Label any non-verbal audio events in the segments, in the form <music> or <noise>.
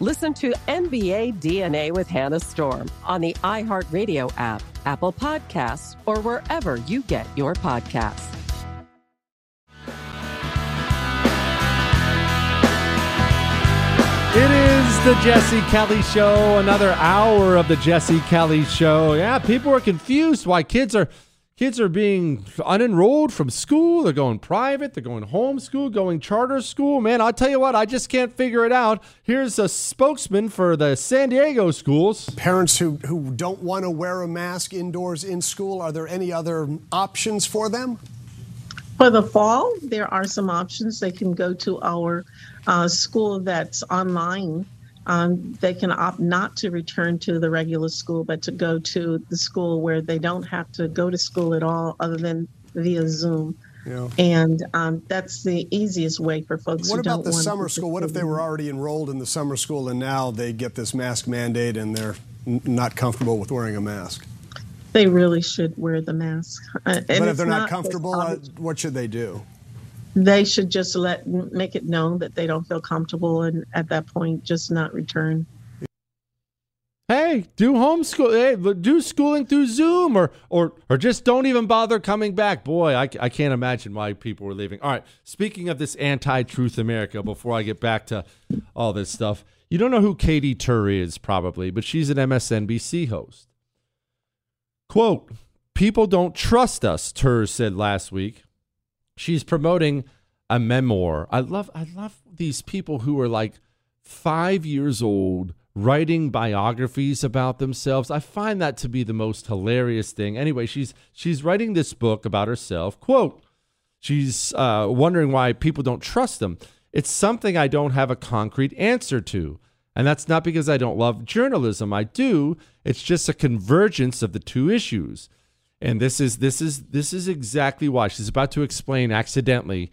Listen to NBA DNA with Hannah Storm on the iHeartRadio app, Apple Podcasts, or wherever you get your podcasts. It is the Jesse Kelly Show, another hour of the Jesse Kelly Show. Yeah, people are confused why kids are kids are being unenrolled from school. They're going private. They're going homeschool, going charter school. Man, I'll tell you what, I just can't figure it out. Here's a spokesman for the San Diego schools. Parents who, who don't want to wear a mask indoors in school, are there any other options for them? For the fall, there are some options. They can go to our uh, school that's online um, they can opt not to return to the regular school, but to go to the school where they don't have to go to school at all other than via Zoom. Yeah. And um, that's the easiest way for folks. What about the summer school? What if they were already enrolled in the summer school and now they get this mask mandate and they're n- not comfortable with wearing a mask? They really should wear the mask. Uh, but if they're not, not comfortable, uh, what should they do? They should just let make it known that they don't feel comfortable and at that point just not return. Hey do homeschool hey do schooling through zoom or or or just don't even bother coming back. Boy i, I can't imagine why people were leaving. All right speaking of this anti-truth america before i get back to all this stuff you don't know who katie tur is probably but she's an msnbc host. Quote people don't trust us tur said last week she's promoting a memoir. I love I love these people who are like 5 years old writing biographies about themselves. I find that to be the most hilarious thing. Anyway, she's she's writing this book about herself. Quote, she's uh, wondering why people don't trust them. It's something I don't have a concrete answer to. And that's not because I don't love journalism. I do. It's just a convergence of the two issues. And this is this is this is exactly why she's about to explain accidentally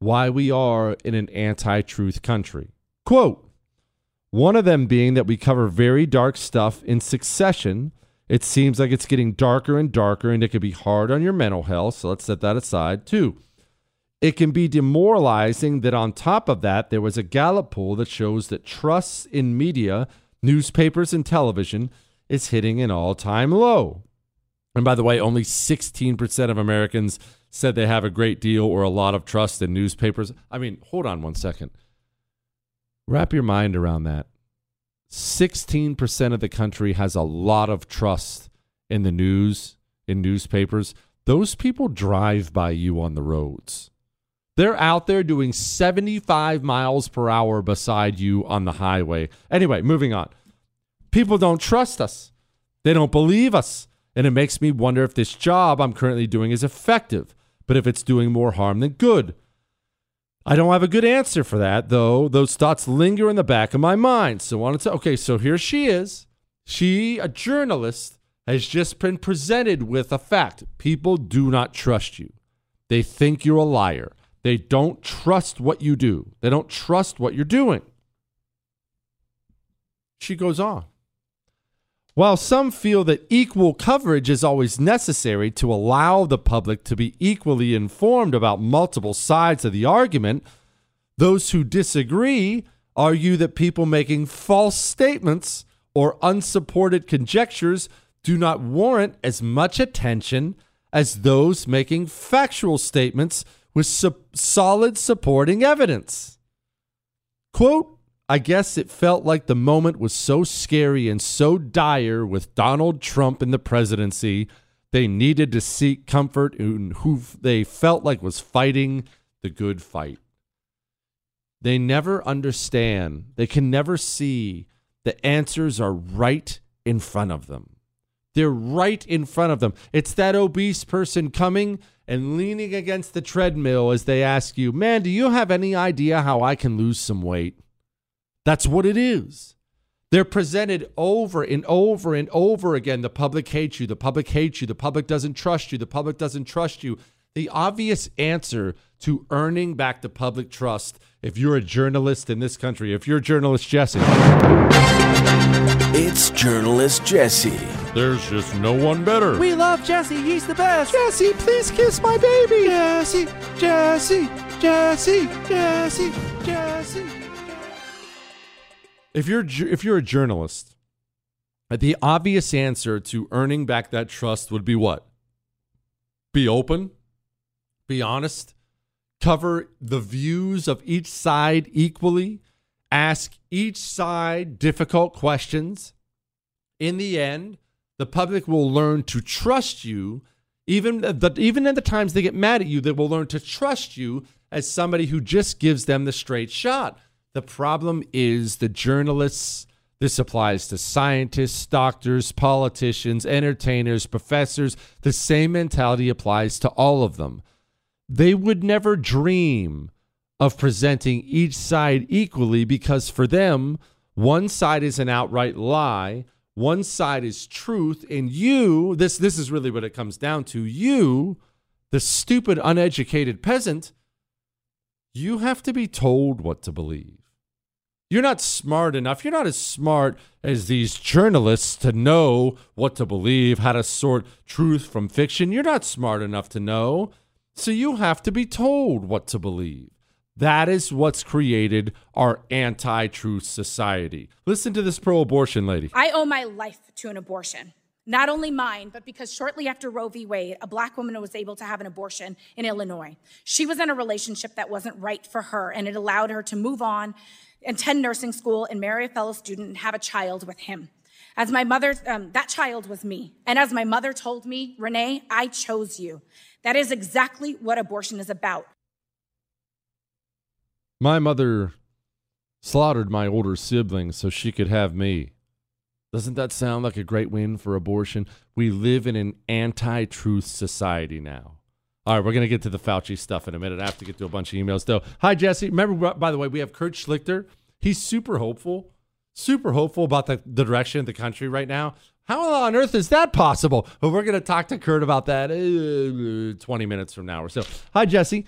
why we are in an anti-truth country. Quote, one of them being that we cover very dark stuff in succession. It seems like it's getting darker and darker and it could be hard on your mental health, so let's set that aside. too. it can be demoralizing that on top of that there was a Gallup poll that shows that trust in media, newspapers and television is hitting an all-time low. And by the way, only 16% of Americans said they have a great deal or a lot of trust in newspapers. I mean, hold on one second. Wrap your mind around that. 16% of the country has a lot of trust in the news, in newspapers. Those people drive by you on the roads. They're out there doing 75 miles per hour beside you on the highway. Anyway, moving on. People don't trust us, they don't believe us. And it makes me wonder if this job I'm currently doing is effective, but if it's doing more harm than good. I don't have a good answer for that, though. Those thoughts linger in the back of my mind. So wanted to, okay, so here she is. She, a journalist, has just been presented with a fact. People do not trust you. They think you're a liar. They don't trust what you do. They don't trust what you're doing. She goes on. While some feel that equal coverage is always necessary to allow the public to be equally informed about multiple sides of the argument, those who disagree argue that people making false statements or unsupported conjectures do not warrant as much attention as those making factual statements with su- solid supporting evidence. Quote, I guess it felt like the moment was so scary and so dire with Donald Trump in the presidency, they needed to seek comfort in who they felt like was fighting the good fight. They never understand, they can never see the answers are right in front of them. They're right in front of them. It's that obese person coming and leaning against the treadmill as they ask you, Man, do you have any idea how I can lose some weight? That's what it is. They're presented over and over and over again. The public hates you. The public hates you. The public doesn't trust you. The public doesn't trust you. The obvious answer to earning back the public trust, if you're a journalist in this country, if you're journalist Jesse, It's journalist Jesse. there's just no one better. We love Jesse. He's the best. Jesse, please kiss my baby. Jesse, Jesse, Jesse, Jesse, Jesse. If you're if you're a journalist, the obvious answer to earning back that trust would be what? Be open, be honest, cover the views of each side equally, ask each side difficult questions. In the end, the public will learn to trust you. Even the, even in the times they get mad at you, they will learn to trust you as somebody who just gives them the straight shot. The problem is the journalists. This applies to scientists, doctors, politicians, entertainers, professors. The same mentality applies to all of them. They would never dream of presenting each side equally because for them, one side is an outright lie, one side is truth, and you, this this is really what it comes down to. You, the stupid uneducated peasant, you have to be told what to believe. You're not smart enough. You're not as smart as these journalists to know what to believe, how to sort truth from fiction. You're not smart enough to know. So you have to be told what to believe. That is what's created our anti truth society. Listen to this pro abortion lady. I owe my life to an abortion. Not only mine, but because shortly after Roe v. Wade, a black woman was able to have an abortion in Illinois. She was in a relationship that wasn't right for her, and it allowed her to move on, attend nursing school, and marry a fellow student and have a child with him. As my mother, um, that child was me. And as my mother told me, Renee, I chose you. That is exactly what abortion is about. My mother slaughtered my older siblings so she could have me. Doesn't that sound like a great win for abortion? We live in an anti truth society now. All right, we're going to get to the Fauci stuff in a minute. I have to get to a bunch of emails, though. Hi, Jesse. Remember, by the way, we have Kurt Schlichter. He's super hopeful, super hopeful about the, the direction of the country right now. How on earth is that possible? Well, we're going to talk to Kurt about that uh, 20 minutes from now or so. Hi, Jesse.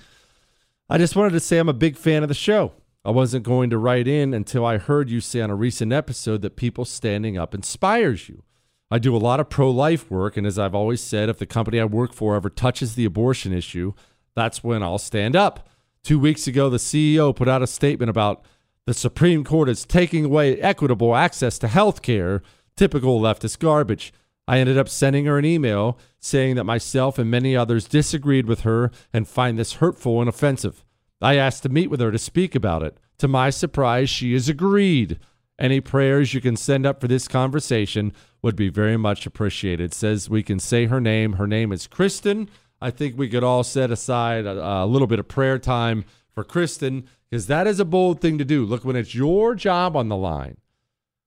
I just wanted to say I'm a big fan of the show. I wasn't going to write in until I heard you say on a recent episode that people standing up inspires you. I do a lot of pro life work, and as I've always said, if the company I work for ever touches the abortion issue, that's when I'll stand up. Two weeks ago, the CEO put out a statement about the Supreme Court is taking away equitable access to health care, typical leftist garbage. I ended up sending her an email saying that myself and many others disagreed with her and find this hurtful and offensive. I asked to meet with her to speak about it. To my surprise, she has agreed. Any prayers you can send up for this conversation would be very much appreciated. Says we can say her name. Her name is Kristen. I think we could all set aside a, a little bit of prayer time for Kristen because that is a bold thing to do. Look, when it's your job on the line,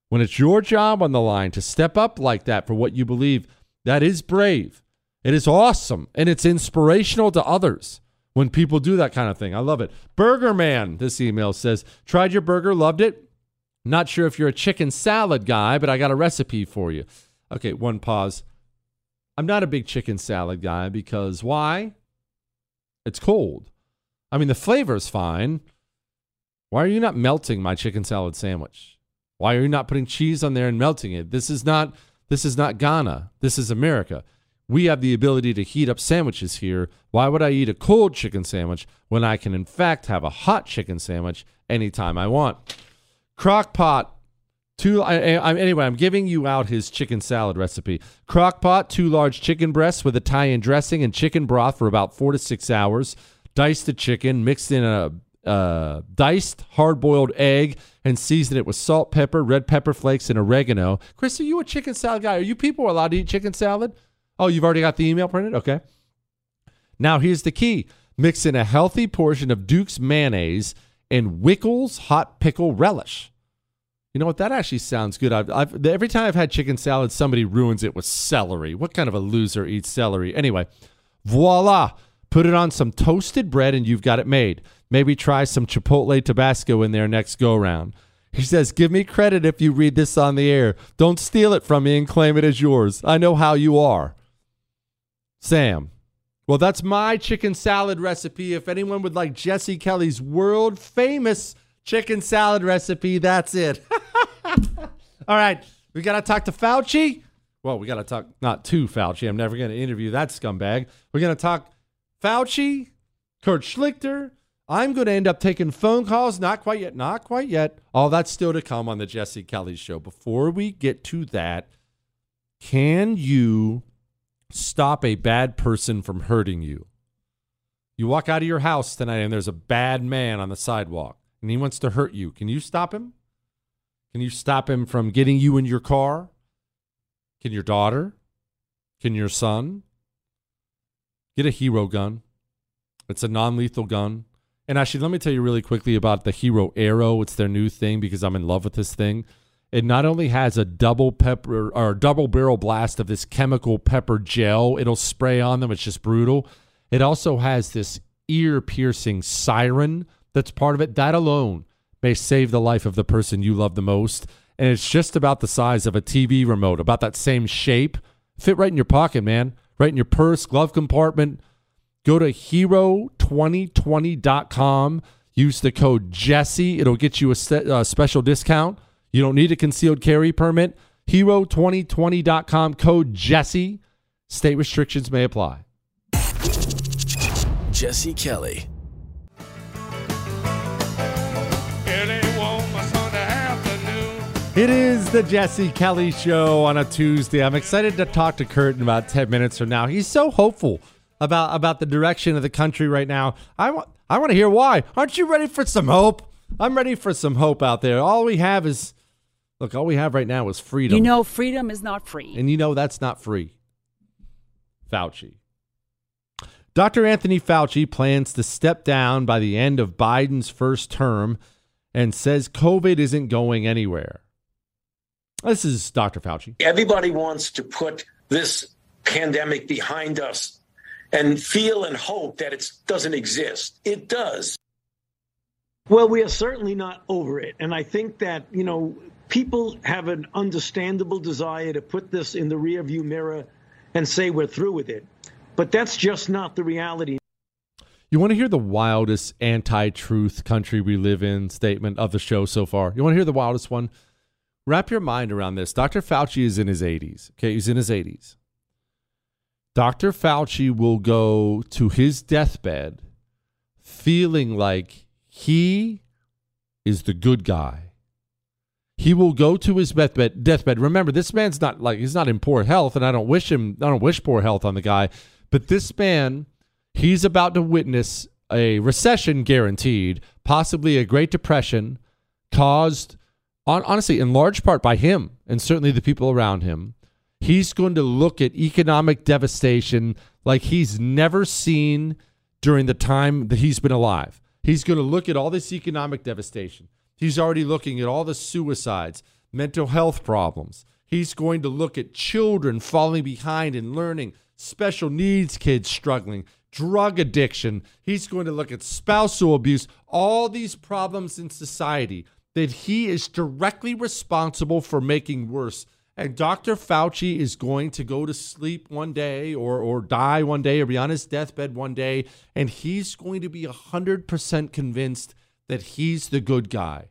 when it's your job on the line to step up like that for what you believe, that is brave. It is awesome and it's inspirational to others when people do that kind of thing. I love it. Burger Man, this email says, tried your burger, loved it. Not sure if you're a chicken salad guy, but I got a recipe for you. Okay, one pause. I'm not a big chicken salad guy because why? It's cold. I mean, the flavor's fine. Why are you not melting my chicken salad sandwich? Why are you not putting cheese on there and melting it? This is not this is not Ghana. This is America. We have the ability to heat up sandwiches here. Why would I eat a cold chicken sandwich when I can in fact have a hot chicken sandwich anytime I want? Crock pot Two. I, I, anyway, I'm giving you out his chicken salad recipe. Crock pot, two large chicken breasts with Italian dressing and chicken broth for about four to six hours. Dice the chicken, mixed in a uh, diced hard-boiled egg, and season it with salt, pepper, red pepper flakes, and oregano. Chris, are you a chicken salad guy? Are you people allowed to eat chicken salad? Oh, you've already got the email printed. Okay. Now here's the key: mix in a healthy portion of Duke's mayonnaise and Wickles hot pickle relish. You know what? That actually sounds good. I've, I've, every time I've had chicken salad, somebody ruins it with celery. What kind of a loser eats celery? Anyway, voila. Put it on some toasted bread and you've got it made. Maybe try some Chipotle Tabasco in there next go round. He says, Give me credit if you read this on the air. Don't steal it from me and claim it as yours. I know how you are. Sam. Well, that's my chicken salad recipe. If anyone would like Jesse Kelly's world famous chicken salad recipe. That's it. <laughs> All right. We got to talk to Fauci. Well, we got to talk not to Fauci. I'm never going to interview that scumbag. We're going to talk Fauci, Kurt Schlichter. I'm going to end up taking phone calls. Not quite yet. Not quite yet. All that's still to come on the Jesse Kelly show. Before we get to that, can you stop a bad person from hurting you? You walk out of your house tonight and there's a bad man on the sidewalk and he wants to hurt you, can you stop him? Can you stop him from getting you in your car? Can your daughter? Can your son? Get a hero gun. It's a non lethal gun. And actually, let me tell you really quickly about the Hero Arrow. It's their new thing because I'm in love with this thing. It not only has a double pepper or double barrel blast of this chemical pepper gel, it'll spray on them. It's just brutal. It also has this ear piercing siren that's part of it, that alone may save the life of the person you love the most. And it's just about the size of a TV remote, about that same shape. Fit right in your pocket, man. Right in your purse, glove compartment. Go to hero2020.com. Use the code Jesse. It'll get you a uh, special discount. You don't need a concealed carry permit. Hero2020.com, code Jesse. State restrictions may apply. Jesse Kelly. It is the Jesse Kelly Show on a Tuesday. I'm excited to talk to Kurt in about 10 minutes from now. He's so hopeful about, about the direction of the country right now. I want, I want to hear why. Aren't you ready for some hope? I'm ready for some hope out there. All we have is, look, all we have right now is freedom. You know, freedom is not free. And you know that's not free. Fauci. Dr. Anthony Fauci plans to step down by the end of Biden's first term and says COVID isn't going anywhere. This is Dr. Fauci. Everybody wants to put this pandemic behind us and feel and hope that it doesn't exist. It does. Well, we are certainly not over it. And I think that, you know, people have an understandable desire to put this in the rearview mirror and say we're through with it. But that's just not the reality. You want to hear the wildest anti truth country we live in statement of the show so far? You want to hear the wildest one? wrap your mind around this. Dr. Fauci is in his 80s. Okay, he's in his 80s. Dr. Fauci will go to his deathbed feeling like he is the good guy. He will go to his deathbed. Deathbed. Remember, this man's not like he's not in poor health, and I don't wish him. I don't wish poor health on the guy. But this man, he's about to witness a recession guaranteed, possibly a Great Depression caused on, honestly, in large part by him and certainly the people around him. He's going to look at economic devastation like he's never seen during the time that he's been alive. He's going to look at all this economic devastation. He's already looking at all the suicides, mental health problems. He's going to look at children falling behind in learning, special needs kids struggling, drug addiction. He's going to look at spousal abuse, all these problems in society that he is directly responsible for making worse. And Dr. Fauci is going to go to sleep one day or, or die one day or be on his deathbed one day. And he's going to be 100% convinced that he's the good guy.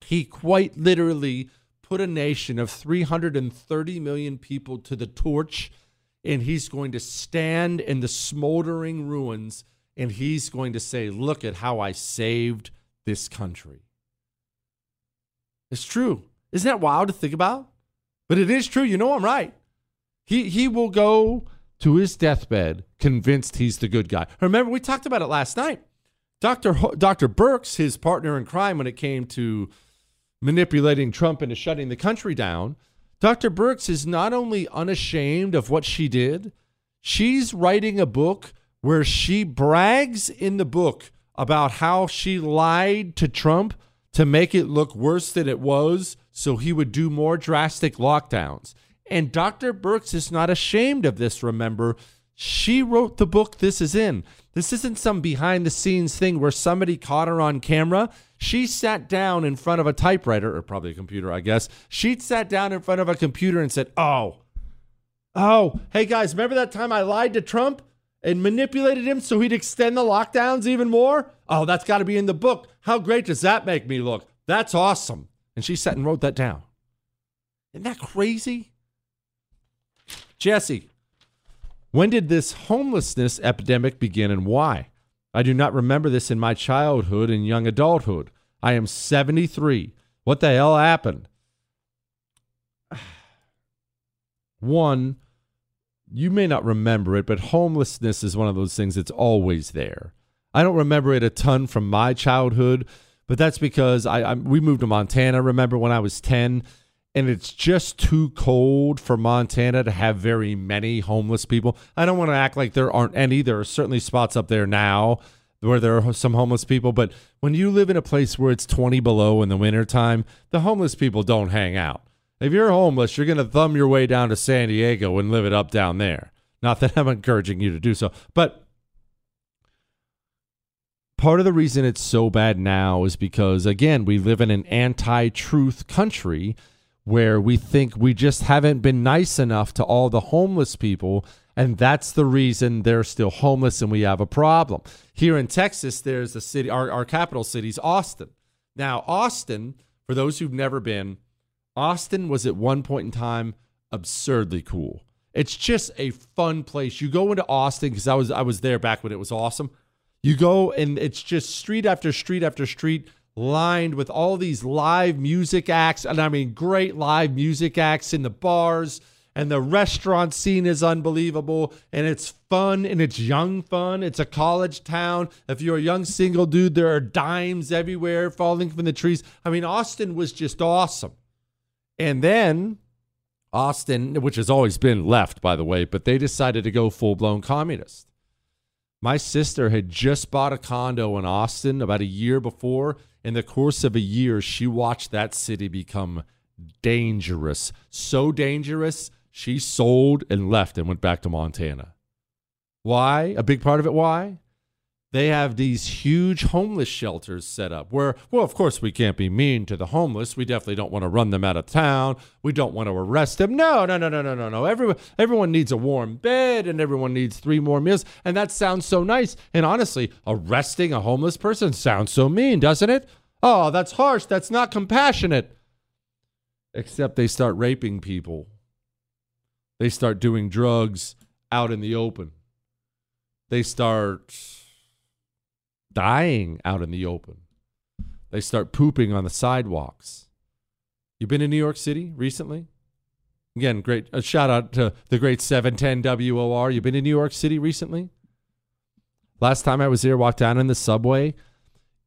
He quite literally put a nation of 330 million people to the torch. And he's going to stand in the smoldering ruins and he's going to say, Look at how I saved this country. It's true. Isn't that wild to think about? But it is true. You know I'm right. He he will go to his deathbed convinced he's the good guy. Remember we talked about it last night. Dr. Ho- Dr. Birx, his partner in crime when it came to manipulating Trump into shutting the country down, Dr. Birx is not only unashamed of what she did, she's writing a book where she brags in the book about how she lied to Trump to make it look worse than it was so he would do more drastic lockdowns. And Dr. Birx is not ashamed of this, remember. She wrote the book this is in. This isn't some behind the scenes thing where somebody caught her on camera. She sat down in front of a typewriter, or probably a computer, I guess. She sat down in front of a computer and said, Oh, oh, hey guys, remember that time I lied to Trump? and manipulated him so he'd extend the lockdowns even more? Oh, that's got to be in the book. How great does that make me look? That's awesome. And she sat and wrote that down. Isn't that crazy? Jesse, when did this homelessness epidemic begin and why? I do not remember this in my childhood and young adulthood. I am 73. What the hell happened? <sighs> One, you may not remember it, but homelessness is one of those things that's always there. I don't remember it a ton from my childhood, but that's because I, I, we moved to Montana. Remember when I was ten, and it's just too cold for Montana to have very many homeless people. I don't want to act like there aren't any. There are certainly spots up there now where there are some homeless people, but when you live in a place where it's 20 below in the wintertime, the homeless people don't hang out. If you're homeless, you're going to thumb your way down to San Diego and live it up down there. Not that I'm encouraging you to do so, but part of the reason it's so bad now is because, again, we live in an anti truth country where we think we just haven't been nice enough to all the homeless people. And that's the reason they're still homeless and we have a problem. Here in Texas, there's a city, our, our capital city is Austin. Now, Austin, for those who've never been, Austin was at one point in time absurdly cool. It's just a fun place. You go into Austin because I was I was there back when it was awesome. You go and it's just street after street after street lined with all these live music acts and I mean great live music acts in the bars and the restaurant scene is unbelievable and it's fun and it's young fun. It's a college town. If you're a young single dude, there are dimes everywhere falling from the trees. I mean, Austin was just awesome. And then Austin, which has always been left, by the way, but they decided to go full blown communist. My sister had just bought a condo in Austin about a year before. In the course of a year, she watched that city become dangerous. So dangerous, she sold and left and went back to Montana. Why? A big part of it, why? They have these huge homeless shelters set up where, well, of course, we can't be mean to the homeless. We definitely don't want to run them out of town. We don't want to arrest them. No, no, no, no, no, no, no. Everyone, everyone needs a warm bed and everyone needs three more meals. And that sounds so nice. And honestly, arresting a homeless person sounds so mean, doesn't it? Oh, that's harsh. That's not compassionate. Except they start raping people, they start doing drugs out in the open. They start dying out in the open. They start pooping on the sidewalks. You been in New York City recently? Again, great a shout out to the great 710 WOR. You been in New York City recently? Last time I was here, walked down in the subway,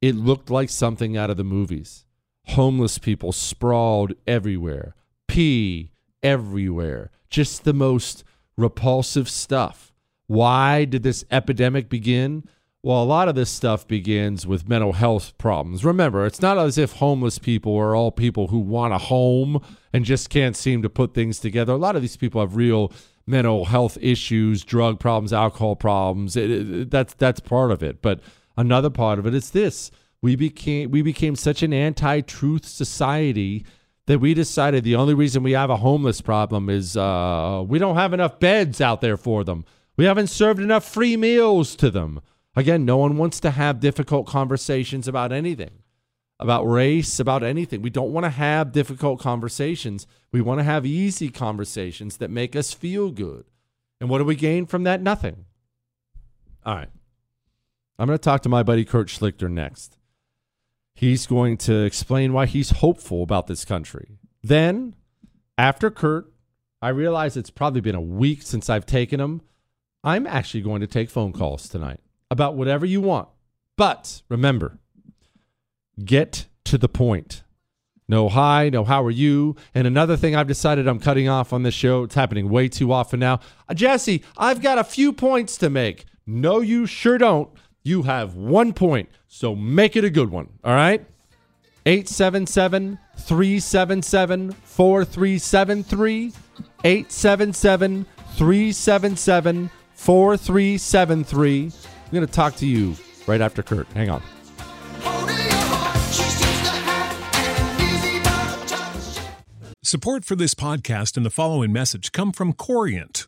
it looked like something out of the movies. Homeless people sprawled everywhere. Pee everywhere. Just the most repulsive stuff. Why did this epidemic begin? Well, a lot of this stuff begins with mental health problems. Remember, it's not as if homeless people are all people who want a home and just can't seem to put things together. A lot of these people have real mental health issues, drug problems, alcohol problems. It, it, that's that's part of it. But another part of it is this: we became we became such an anti-truth society that we decided the only reason we have a homeless problem is uh, we don't have enough beds out there for them. We haven't served enough free meals to them. Again, no one wants to have difficult conversations about anything, about race, about anything. We don't want to have difficult conversations. We want to have easy conversations that make us feel good. And what do we gain from that? Nothing. All right. I'm going to talk to my buddy Kurt Schlichter next. He's going to explain why he's hopeful about this country. Then, after Kurt, I realize it's probably been a week since I've taken him. I'm actually going to take phone calls tonight about whatever you want. But remember, get to the point. No hi, no how are you. And another thing I've decided I'm cutting off on this show, it's happening way too often now. Uh, Jesse, I've got a few points to make. No, you sure don't. You have one point, so make it a good one. All right? 877 377 4373. 877 377 4373. I'm going to talk to you right after Kurt. Hang on. Support for this podcast and the following message come from Corient.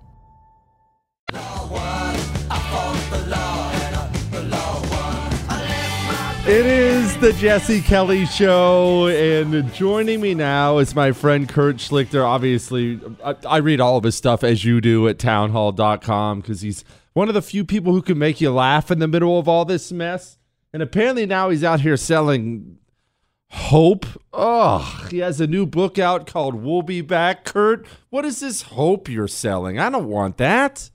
It is the Jesse Kelly Show, and joining me now is my friend Kurt Schlichter. Obviously, I, I read all of his stuff as you do at townhall.com because he's one of the few people who can make you laugh in the middle of all this mess. And apparently now he's out here selling hope. Oh, he has a new book out called We'll Be Back. Kurt, what is this hope you're selling? I don't want that.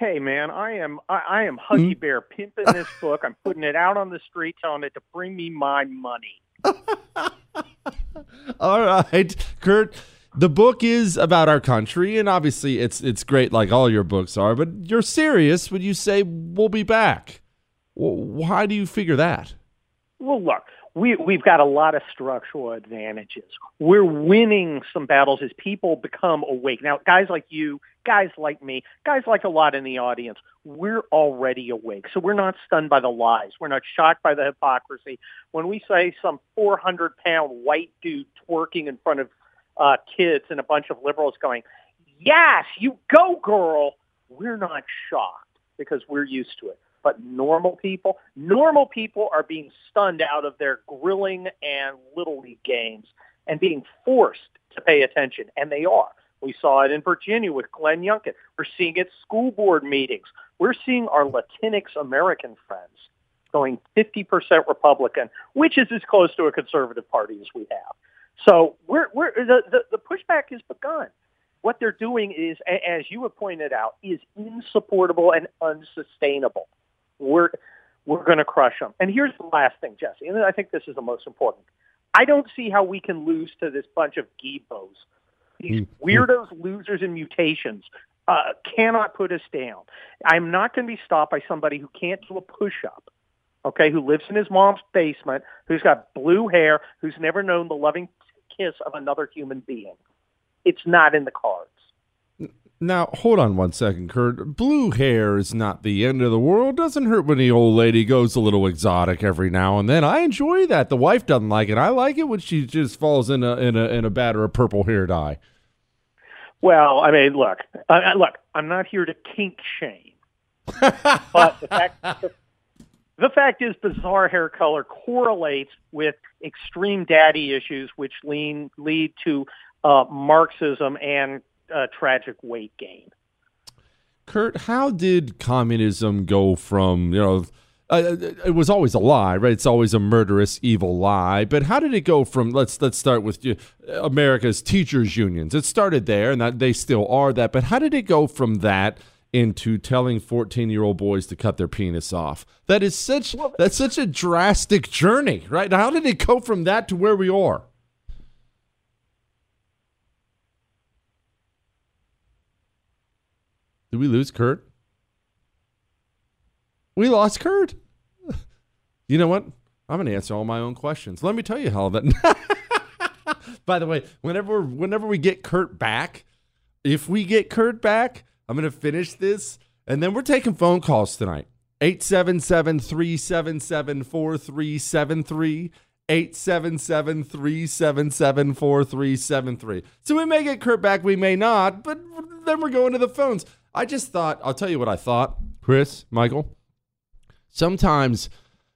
Hey man, I am I, I am hmm? Huggy Bear pimping this <laughs> book. I'm putting it out on the street, telling it to bring me my money. <laughs> All right, Kurt. The book is about our country, and obviously, it's it's great, like all your books are. But you're serious when you say we'll be back. Why do you figure that? Well, look, we we've got a lot of structural advantages. We're winning some battles as people become awake. Now, guys like you, guys like me, guys like a lot in the audience, we're already awake. So we're not stunned by the lies. We're not shocked by the hypocrisy. When we say some 400 pound white dude twerking in front of uh, kids and a bunch of liberals going, yes, you go girl, we're not shocked because we're used to it but normal people, normal people are being stunned out of their grilling and little league games and being forced to pay attention, and they are. We saw it in Virginia with Glenn Youngkin. We're seeing it at school board meetings. We're seeing our Latinx American friends going 50% Republican, which is as close to a conservative party as we have. So we're, we're, the, the, the pushback has begun. What they're doing is, as you have pointed out, is insupportable and unsustainable. We're we're going to crush them. And here's the last thing, Jesse, and I think this is the most important. I don't see how we can lose to this bunch of geebos. These mm-hmm. weirdos, losers, and mutations uh, cannot put us down. I'm not going to be stopped by somebody who can't do a push-up, okay, who lives in his mom's basement, who's got blue hair, who's never known the loving kiss of another human being. It's not in the cards. Now, hold on one second, Kurt. Blue hair is not the end of the world. Doesn't hurt when the old lady goes a little exotic every now and then. I enjoy that. The wife doesn't like it. I like it when she just falls in a in a in a batter of purple hair dye. Well, I mean, look, uh, look. I'm not here to kink shame, <laughs> but the fact the, the fact is, bizarre hair color correlates with extreme daddy issues, which lean lead to uh, Marxism and uh, tragic weight gain. Kurt, how did communism go from, you know, uh, it was always a lie, right? It's always a murderous, evil lie. But how did it go from? Let's let's start with uh, America's teachers unions. It started there, and that they still are that. But how did it go from that into telling fourteen-year-old boys to cut their penis off? That is such that's such a drastic journey, right? How did it go from that to where we are? Did we lose Kurt? We lost Kurt. <laughs> you know what? I'm to answer all my own questions. Let me tell you how that. <laughs> By the way, whenever whenever we get Kurt back, if we get Kurt back, I'm to finish this and then we're taking phone calls tonight. 877 377 4373. 877 377 4373. So we may get Kurt back, we may not, but then we're going to the phones. I just thought, I'll tell you what I thought, Chris, Michael. Sometimes,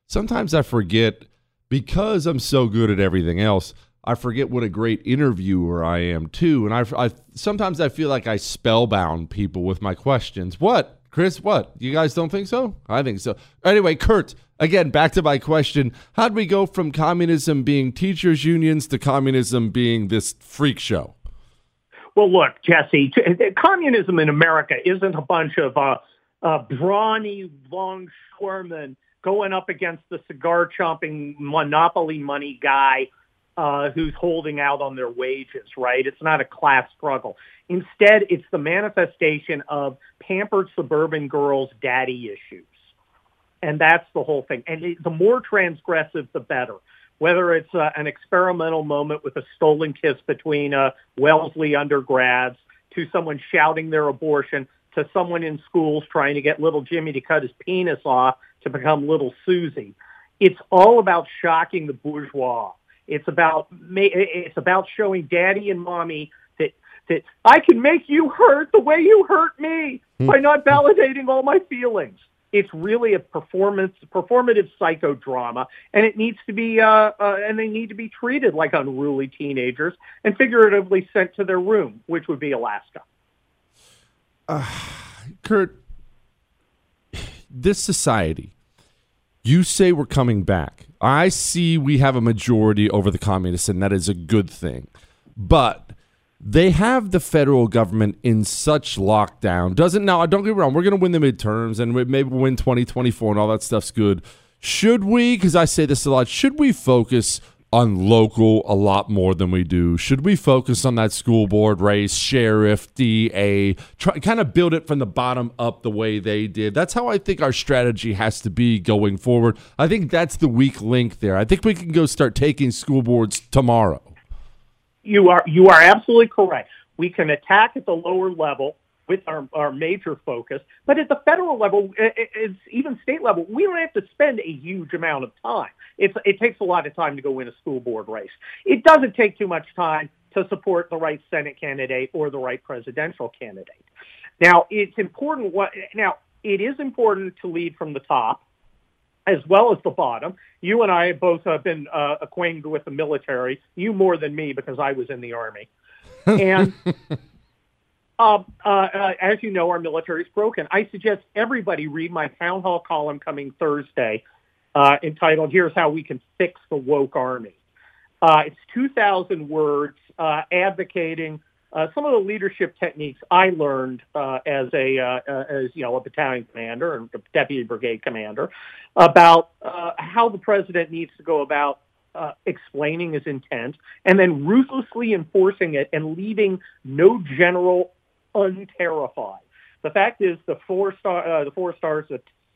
sometimes I forget because I'm so good at everything else. I forget what a great interviewer I am too, and I, I sometimes I feel like I spellbound people with my questions. What, Chris? What? You guys don't think so? I think so. Anyway, Kurt. Again, back to my question: How did we go from communism being teachers' unions to communism being this freak show? Well, look, Jesse, communism in America isn't a bunch of uh, uh, brawny longshoremen going up against the cigar chomping monopoly money guy uh, who's holding out on their wages, right? It's not a class struggle. Instead, it's the manifestation of pampered suburban girls' daddy issues. And that's the whole thing. And it, the more transgressive, the better. whether it's uh, an experimental moment with a stolen kiss between uh, Wellesley undergrads to someone shouting their abortion to someone in schools trying to get little Jimmy to cut his penis off to become little Susie. It's all about shocking the bourgeois. It's about it's about showing daddy and mommy that that I can make you hurt the way you hurt me by not validating all my feelings. It's really a performance performative psychodrama, and it needs to be uh, uh, and they need to be treated like unruly teenagers and figuratively sent to their room, which would be Alaska. Uh, Kurt, this society, you say we're coming back. I see we have a majority over the communists, and that is a good thing. But they have the federal government in such lockdown. Doesn't now? Don't get me wrong. We're going to win the midterms, and we maybe win 2024, and all that stuff's good. Should we? Because I say this a lot. Should we focus on local a lot more than we do? Should we focus on that school board race, sheriff, DA, try, kind of build it from the bottom up the way they did? That's how I think our strategy has to be going forward. I think that's the weak link there. I think we can go start taking school boards tomorrow. You are you are absolutely correct. We can attack at the lower level with our, our major focus, but at the federal level, it's even state level, we don't have to spend a huge amount of time. It's, it takes a lot of time to go win a school board race. It doesn't take too much time to support the right Senate candidate or the right presidential candidate. Now, it's important what now it is important to lead from the top as well as the bottom. You and I both have been uh, acquainted with the military. You more than me because I was in the army. And <laughs> um, uh, uh, as you know, our military is broken. I suggest everybody read my town hall column coming Thursday, uh, entitled "Here's How We Can Fix the Woke Army." Uh, it's 2,000 words uh, advocating some of the leadership techniques I learned as a as you know a battalion commander and deputy brigade commander about how the president needs to go about uh, explaining his intent and then ruthlessly enforcing it and leaving no general unterrified. The fact is, the four star uh, the four stars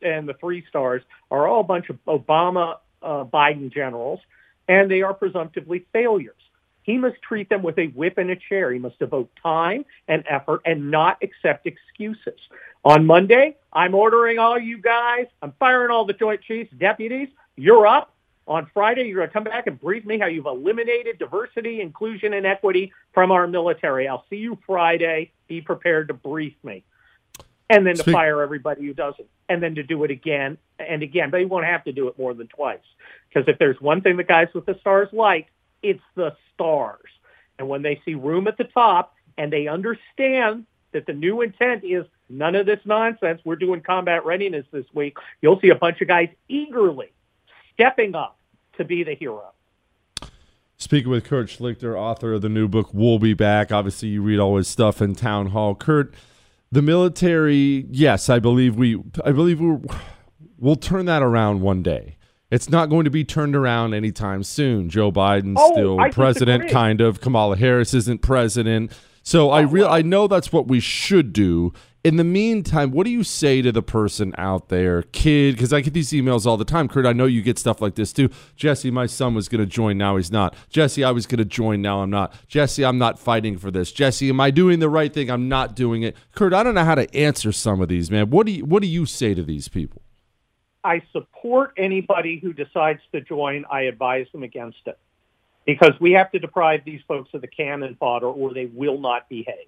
and the three stars are all a bunch of Obama uh, Biden generals, and they are presumptively failures. He must treat them with a whip and a chair. He must devote time and effort and not accept excuses. On Monday, I'm ordering all you guys. I'm firing all the Joint Chiefs, deputies. You're up. On Friday, you're going to come back and brief me how you've eliminated diversity, inclusion, and equity from our military. I'll see you Friday. Be prepared to brief me. And then to Speak- fire everybody who doesn't. And then to do it again and again. But you won't have to do it more than twice. Because if there's one thing the guys with the stars like, it's the stars. And when they see room at the top and they understand that the new intent is none of this nonsense, we're doing combat readiness this week, you'll see a bunch of guys eagerly stepping up to be the hero. Speaking with Kurt Schlichter, author of the new book, We'll Be Back. Obviously, you read all his stuff in Townhall. Kurt, the military, yes, I believe we, I believe we we'll turn that around one day. It's not going to be turned around anytime soon. Joe Biden's oh, still I president, kind of. Kamala Harris isn't president. So I oh, real I know that's what we should do. In the meantime, what do you say to the person out there, kid? Because I get these emails all the time. Kurt, I know you get stuff like this too. Jesse, my son was going to join, now he's not. Jesse, I was going to join, now I'm not. Jesse, I'm not fighting for this. Jesse, am I doing the right thing? I'm not doing it. Kurt, I don't know how to answer some of these, man. What do you What do you say to these people? I support anybody who decides to join. I advise them against it because we have to deprive these folks of the cannon fodder or they will not behave.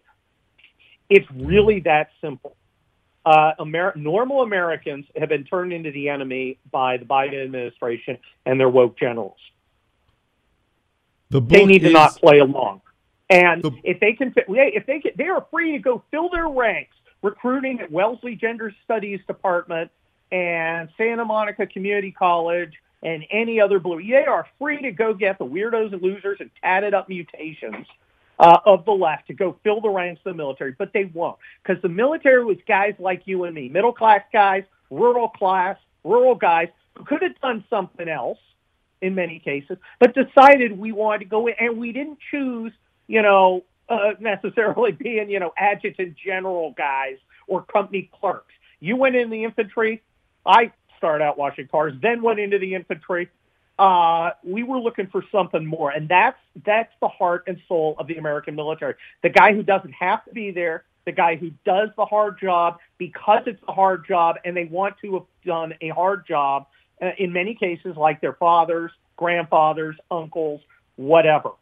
It's really that simple. Uh, Amer- normal Americans have been turned into the enemy by the Biden administration and their woke generals. The they need is- to not play along. And if they can, if they can, they are free to go fill their ranks recruiting at Wellesley Gender Studies Department and Santa Monica Community College and any other blue. They are free to go get the weirdos and losers and tatted up mutations uh, of the left to go fill the ranks of the military, but they won't because the military was guys like you and me, middle class guys, rural class, rural guys who could have done something else in many cases, but decided we wanted to go in, and we didn't choose, you know, uh, necessarily <laughs> being, you know, adjutant general guys or company clerks. You went in the infantry. I started out washing cars, then went into the infantry. Uh, we were looking for something more, and that's that's the heart and soul of the American military. The guy who doesn't have to be there, the guy who does the hard job because it's a hard job, and they want to have done a hard job. Uh, in many cases, like their fathers, grandfathers, uncles, whatever.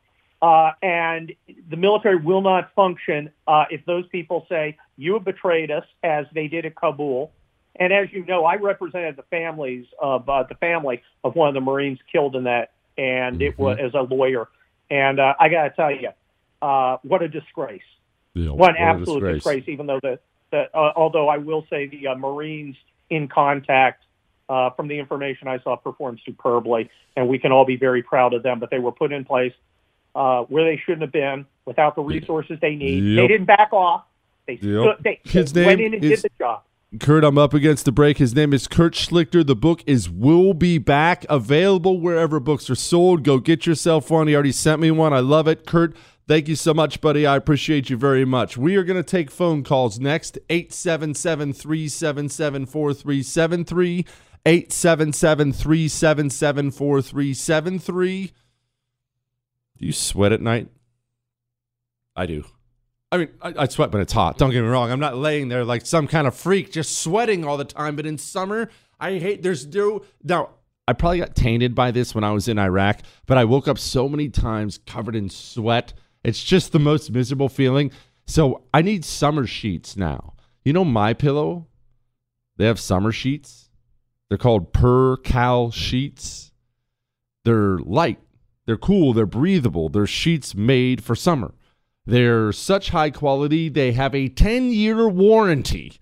Uh, and the military will not function uh, if those people say you have betrayed us, as they did at Kabul. And as you know, I represented the families of uh, the family of one of the Marines killed in that, and it was as a lawyer. And uh, I got to tell you, uh, what a disgrace! Yeah, what an absolute disgrace. disgrace. Even though the, the uh, although I will say the uh, Marines in contact, uh, from the information I saw, performed superbly, and we can all be very proud of them. But they were put in place uh, where they shouldn't have been, without the resources they need. Yep. They didn't back off. They, Yep. stood, they, His they went in and is- did the job. Kurt, I'm up against the break. His name is Kurt Schlichter. The book is We'll Be Back, available wherever books are sold. Go get yourself one. He already sent me one. I love it. Kurt, thank you so much, buddy. I appreciate you very much. We are going to take phone calls next 877 377 4373. 877 377 4373. Do you sweat at night? I do. I mean, I, I sweat when it's hot. Don't get me wrong. I'm not laying there like some kind of freak just sweating all the time. But in summer, I hate. There's no now. I probably got tainted by this when I was in Iraq, but I woke up so many times covered in sweat. It's just the most miserable feeling. So I need summer sheets now. You know my pillow? They have summer sheets. They're called Percale sheets. They're light. They're cool. They're breathable. They're sheets made for summer. They're such high quality, they have a 10 year warranty.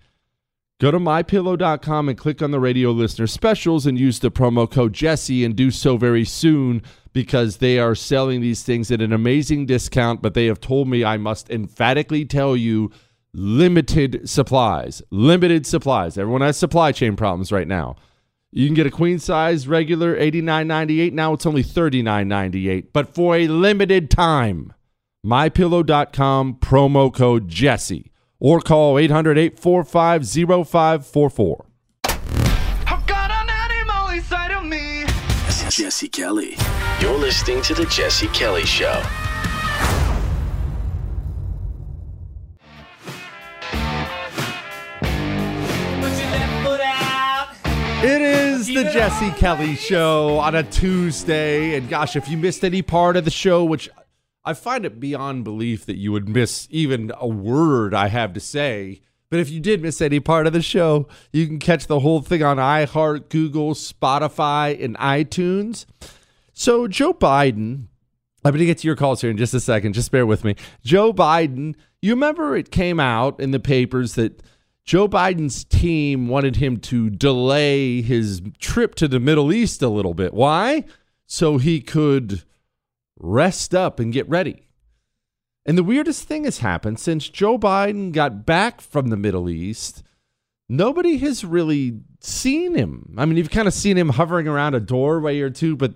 Go to mypillow.com and click on the radio listener specials and use the promo code Jesse and do so very soon because they are selling these things at an amazing discount. But they have told me I must emphatically tell you limited supplies. Limited supplies. Everyone has supply chain problems right now. You can get a queen size regular $89.98. Now it's only $39.98, but for a limited time mypillow.com promo code jesse or call 800-845-0544 Jesse Kelly. You're listening to The Jesse Kelly Show. It is the Jesse Kelly Show on a Tuesday. And gosh, if you missed any part of the show, which I find it beyond belief that you would miss even a word I have to say. But if you did miss any part of the show, you can catch the whole thing on iHeart, Google, Spotify, and iTunes. So, Joe Biden, I'm going to get to your calls here in just a second. Just bear with me. Joe Biden, you remember it came out in the papers that Joe Biden's team wanted him to delay his trip to the Middle East a little bit. Why? So he could rest up and get ready. And the weirdest thing has happened since Joe Biden got back from the Middle East. Nobody has really seen him. I mean, you've kind of seen him hovering around a doorway or two, but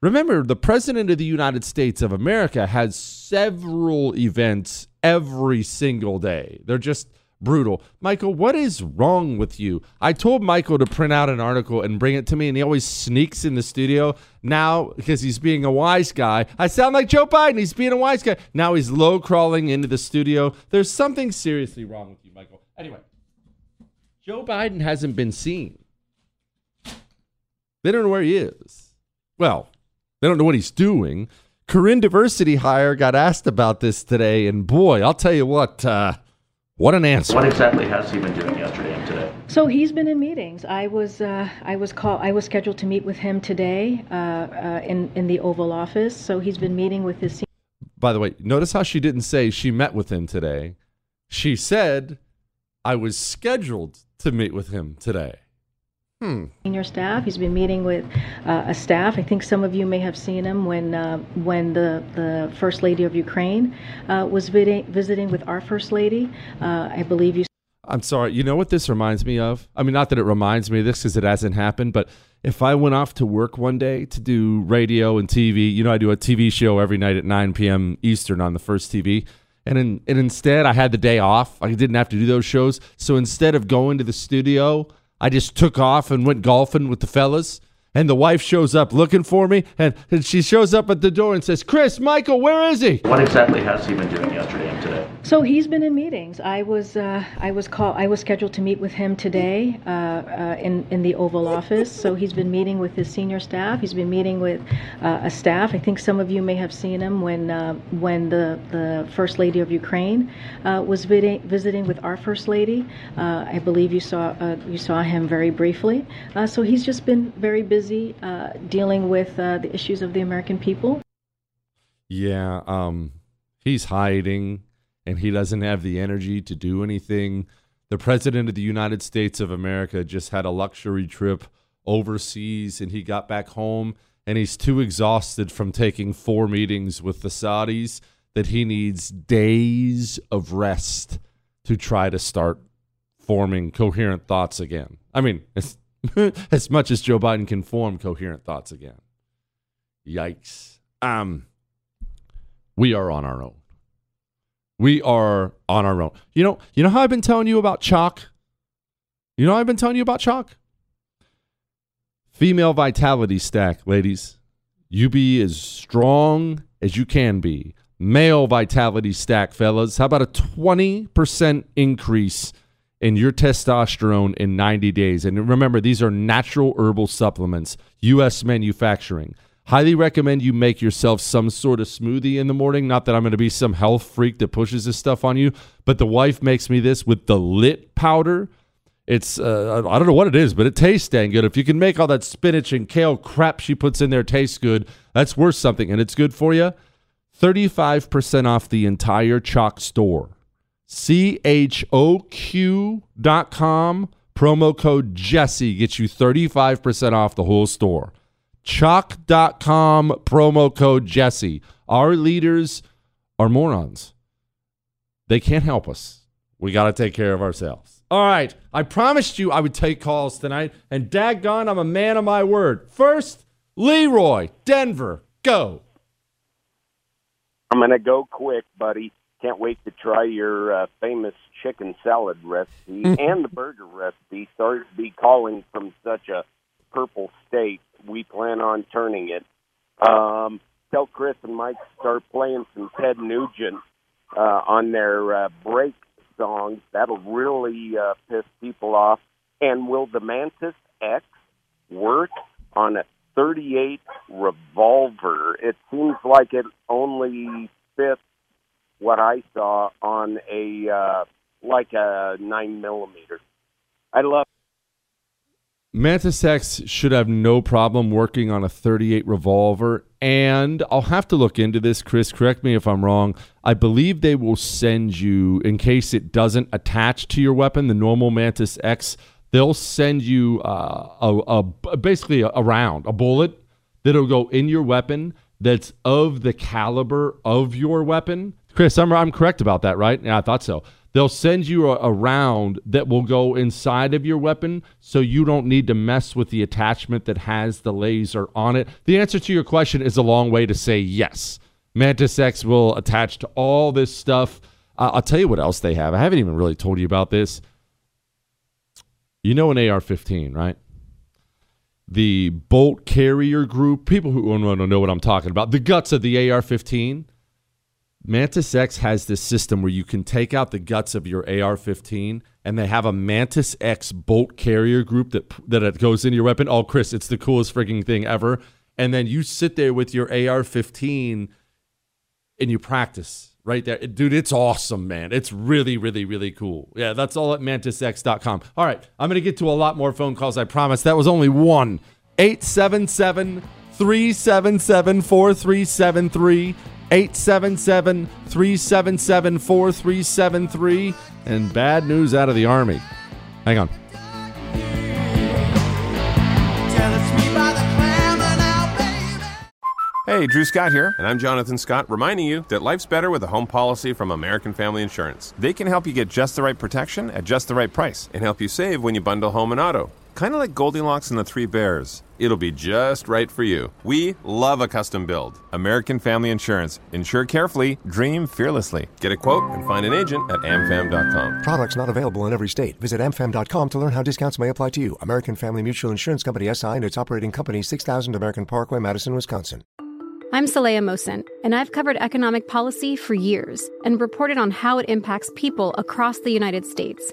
remember, the President of the United States of America has several events every single day. They're just brutal. Michael, what is wrong with you? I told Michael to print out an article and bring it to me, and he always sneaks in the studio. Now, because he's being a wise guy, I sound like Joe Biden. He's being a wise guy. Now he's low crawling into the studio. There's something seriously wrong with you, Michael. Anyway, Joe Biden hasn't been seen. They don't know where he is. Well, they don't know what he's doing. Karine Diversity Hire got asked about this today, and boy, I'll tell you what, uh, what an answer. What exactly has he been doing yesterday and today? So he's been in meetings. I was uh, I was call I was scheduled to meet with him today uh, uh, in in the Oval Office. So he's been meeting with his By the way, notice how she didn't say she met with him today. She said, I was scheduled to meet with him today. Hmm. senior staff. He's been meeting with uh, a staff. I think some of you may have seen him when uh, when the the First Lady of Ukraine uh, was visiting visiting with our First Lady. Uh, I believe you. I'm sorry. You know what this reminds me of? I mean, not that it reminds me of this because it hasn't happened, but if I went off to work one day to do radio and TV, you know, I do a TV show every night at 9 p.m. Eastern on the first TV. And, in, and instead, I had the day off. I didn't have to do those shows. So instead of going to the studio, I just took off and went golfing with the fellas. And the wife shows up looking for me, and, and she shows up at the door and says, Chris, Michael, where is he? What exactly has he been doing yesterday and today? So he's been in meetings. I was uh, I was call I was scheduled to meet with him today uh, uh, in in the Oval Office. So he's been meeting with his senior staff. He's been meeting with uh, a staff. I think some of you may have seen him when uh, when the the First Lady of Ukraine uh, was visiting visiting with our First Lady. I believe you saw you saw him very briefly. so he's just been very busy dealing with the issues of the American people. Yeah, um, he's hiding and he doesn't have the energy to do anything. The president of the United States of America just had a luxury trip overseas and he got back home and he's too exhausted from taking four meetings with the Saudis that he needs days of rest to try to start forming coherent thoughts again. I mean, as, <laughs> as much as Joe Biden can form coherent thoughts again. Yikes. Um, we are on our own. We are on our own. You know, you know how I've been telling you about Choq? You know I've been telling you about Choq? Female vitality stack, ladies. You be as strong as you can be. Male vitality stack, fellas. How about a 20% increase in your testosterone in 90 days? And remember, these are natural herbal supplements, U.S. manufacturing. Highly recommend you make yourself some sort of smoothie in the morning. Not that I'm going to be some health freak that pushes this stuff on you, but the wife makes me this with the lit powder. It's uh, I don't know what it is, but it tastes dang good. If you can make all that spinach and kale crap she puts in there taste good, that's worth something, and it's good for you. Thirty-five percent off the entire Choq store. C H O Q dot com. Promo code Jesse gets you 35% off the whole store. Choq.com promo code Jesse. Our leaders are morons. They can't help us. We got to take care of ourselves. All right. I promised you I would take calls tonight, and daggone, I'm a man of my word. First, Leroy, Denver, go. I'm going to go quick, buddy. Can't wait to try your uh, famous chicken salad recipe and the burger recipe. Sorry to be calling from such a purple state we plan on turning it. Um, tell Chris and Mike to start playing some Ted Nugent uh, on their uh, break songs. That'll really uh, piss people off. And will the Mantis X work on a 38 revolver? It seems like it only fits what I saw on a uh, like a nine millimeter. I love. Mantis X should have no problem working on a 38 revolver. And I'll have to look into this, Chris. Correct me if I'm wrong. I believe they will send you, in case it doesn't attach to your weapon, the normal Mantis X, they'll send you uh, a, a, basically a, a round, a bullet that'll go in your weapon that's of the caliber of your weapon. Chris, I'm, I'm correct about that, right? Yeah, I thought so. They'll send you a, a, round that will go inside of your weapon so you don't need to mess with the attachment that has the laser on it. The answer to your question is a long way to say yes. Mantis X will attach to all this stuff. Uh, I'll tell you what else they have. I haven't even really told you about this. You know an AR 15, right? The bolt carrier group, people who to know what I'm talking about, the guts of the AR 15 Mantis X has this system where you can take out the guts of your AR-15, and they have a Mantis X bolt carrier group that that goes into your weapon. Oh, Chris, it's the coolest freaking thing ever. And then you sit there with your AR-15 and you practice right there, dude. It's awesome, man. It's really, really, really cool. Yeah, that's all at MantisX.com. All right, I'm gonna get to a lot more phone calls. I promise. That was only one. 877 377 4373. 877 377 4373. And bad news out of the Army. Hang on. Hey, Drew Scott here, and I'm Jonathan Scott, reminding you that life's better with a home policy from American Family Insurance. They can help you get just the right protection at just the right price and help you save when you bundle home and auto. Kind of like Goldilocks and the Three Bears. It'll be just right for you. We love a custom build. American Family Insurance. Insure carefully, dream fearlessly. Get a quote and find an agent at amfam.com. Products not available in every state. Visit amfam.com to learn how discounts may apply to you. American Family Mutual Insurance Company SI and its operating company 6000 American Parkway, Madison, Wisconsin. I'm Saleha Mohsin, and I've covered economic policy for years and reported on how it impacts people across the United States.